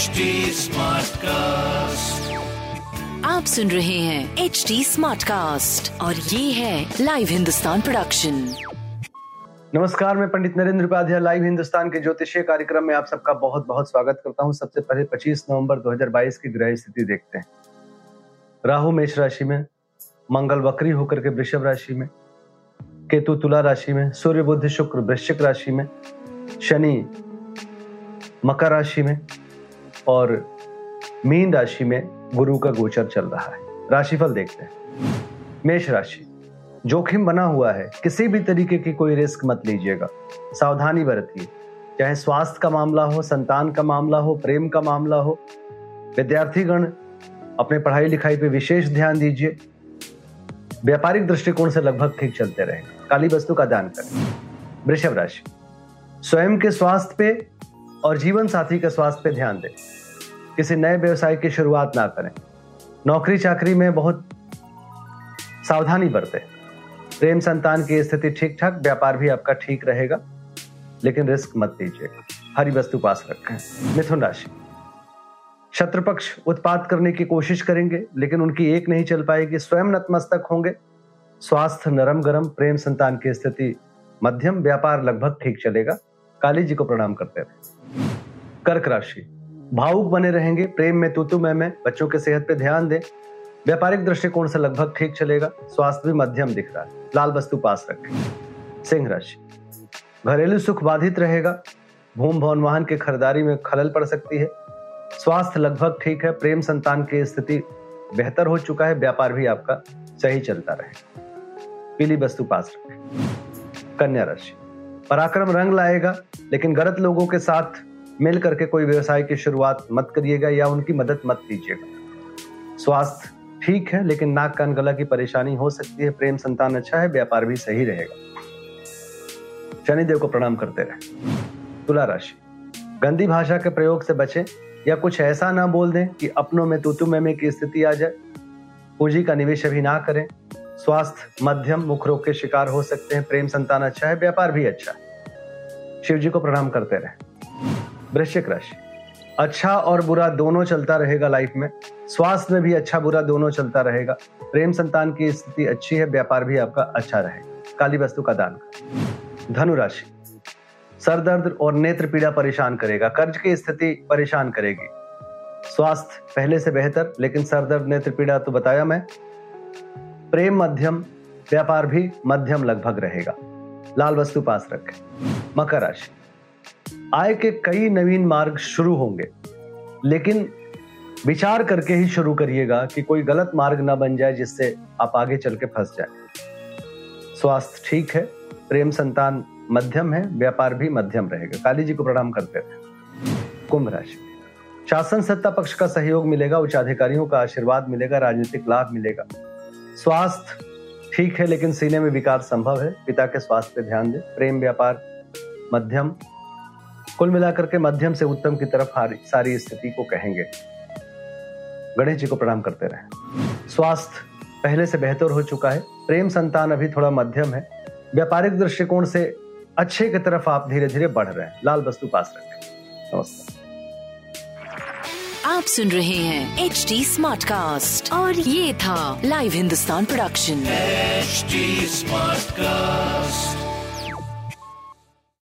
HD Smartcast. आप सुन रहे हैं एच डी स्मार्ट कास्ट और ये है लाइव हिंदुस्तान प्रोडक्शन नमस्कार मैं पंडित नरेंद्र उपाध्याय लाइव हिंदुस्तान के ज्योतिषीय कार्यक्रम में आप सबका बहुत बहुत स्वागत करता हूँ। सबसे पहले 25 नवंबर 2022 की ग्रह स्थिति देखते हैं। राहु मेष राशि में मंगल वक्री होकर के वृषभ राशि में केतु तुला राशि में सूर्य बुद्ध शुक्र वृश्चिक राशि में शनि मकर राशि में और मीन राशि में गुरु का गोचर चल रहा है। राशिफल देखते हैं। मेष राशि, जोखिम बना हुआ है। किसी भी तरीके की कोई रिस्क मत लीजिएगा। सावधानी बरतिए। चाहे स्वास्थ्य का मामला हो, संतान का मामला हो, प्रेम का मामला हो, विद्यार्थीगण अपने पढ़ाई लिखाई पे विशेष ध्यान दीजिए। व्यापारिक दृष्टिकोण से लगभग ठीक चलते रहेंगे काली वस्तु का दान करें। वृषभ राशि, स्वयं के स्वास्थ्य पे और जीवन साथी के स्वास्थ्य पे ध्यान दें। किसी नए व्यवसाय की शुरुआत ना करें। नौकरी चाकरी में बहुत सावधानी बरतें। प्रेम संतान की स्थिति ठीक ठाक व्यापार भी आपका ठीक रहेगा, लेकिन रिस्क मत लीजिएगा। हरी वस्तु पास रखें। मिथुन राशि। शत्रुपक्ष उत्पाद करने की कोशिश करेंगे, लेकिन उनकी एक नहीं चल पाएगी, स्वयं नतमस्तक होंगे। स्वास्थ्य नरम गरम प्रेम संतान की स्थिति मध्यम, व्यापार लगभग ठीक चलेगा। काली जी को प्रणाम करते रहे। कर्क राशि। भावुक बने रहेंगे प्रेम में तुतु में, में बच्चों के सेहत पे ध्यान दें। व्यापारिक दृष्टिकोण से लगभग ठीक चलेगा स्वास्थ्य भी मध्यम दिख रहा है। लाल वस्तु पास रखें। सिंह राशि। घरेलू सुख बाधित रहेगा भूम भवन वाहन की खरीदारी में खलल पड़ सकती है। स्वास्थ्य लगभग ठीक है प्रेम संतान की स्थिति बेहतर हो चुका है व्यापार भी आपका सही चलता रहे। पीली वस्तु पास रखें। कन्या राशि। पराक्रम रंग लाएगा लेकिन गलत लोगों के साथ मिल करके कोई व्यवसाय की शुरुआत मत करिएगा या उनकी मदद मत कीजिएगा। स्वास्थ्य ठीक है, लेकिन नाक कान गला की परेशानी हो सकती है, प्रेम संतान अच्छा है, व्यापार भी सही रहेगा। शनिदेव को प्रणाम करते रहे। तुला राशि, गंदी भाषा के प्रयोग से बचें या कुछ ऐसा ना बोल दें कि अपनों में तूतु में की स्थिति आ जाए। पूंजी का निवेश अभी ना करें। स्वास्थ्य, मध्यम, मुख रोग के शिकार हो सकते हैं, प्रेम संतान अच्छा है, व्यापार भी अच्छा है। शिव जी को प्रणाम करते रहे। वृश्चिक राशि। अच्छा और बुरा दोनों चलता रहेगा लाइफ में। स्वास्थ्य में भी अच्छा बुरा दोनों चलता रहेगा। प्रेम संतान की स्थिति अच्छी है, व्यापार भी आपका अच्छा रहेगा। काली वस्तु का दान। धनु राशि। सर दर्द और नेत्र पीड़ा परेशान करेगा। कर्ज की स्थिति परेशान करेगी। स्वास्थ्य पहले से बेहतर, लेकिन सर दर्द, नेत्र पीड़ा तो बताया मैं। प्रेम मध्यम, व्यापार भी मध्यम लगभग रहेगा। लाल वस्तु पास रखें। मकर राशि। आय के कई नवीन मार्ग शुरू होंगे, लेकिन विचार करके ही शुरू करिएगा कि कोई गलत मार्ग ना बन जाए जिससे आप आगे चल के फंस जाए। स्वास्थ्य ठीक है, प्रेम संतान मध्यम है, व्यापार भी मध्यम रहेगा। काली जी को प्रणाम करते रहे कुंभ राशि। शासन सत्ता पक्ष का सहयोग मिलेगा उच्च अधिकारियों का आशीर्वाद मिलेगा, राजनीतिक लाभ मिलेगा। स्वास्थ्य ठीक है, लेकिन सीने में विकार संभव है। पिता के स्वास्थ्य पे ध्यान दें। प्रेम व्यापार मध्यम कुल मिलाकर के मध्यम से उत्तम की तरफ़ सारी स्थिति को कहेंगे। गणेश जी को प्रणाम करते रहे। स्वास्थ्य पहले से बेहतर हो चुका है। प्रेम संतान अभी थोड़ा मध्यम है। व्यापारिक दृष्टिकोण से अच्छे की तरफ़ आप धीरे धीरे बढ़ रहे हैं। लाल वस्तु पास रखें। नमस्कार। आप सुन रहे हैं एच डी स्मार्ट कास्ट और ये था live Hindustan production HD Smartcast.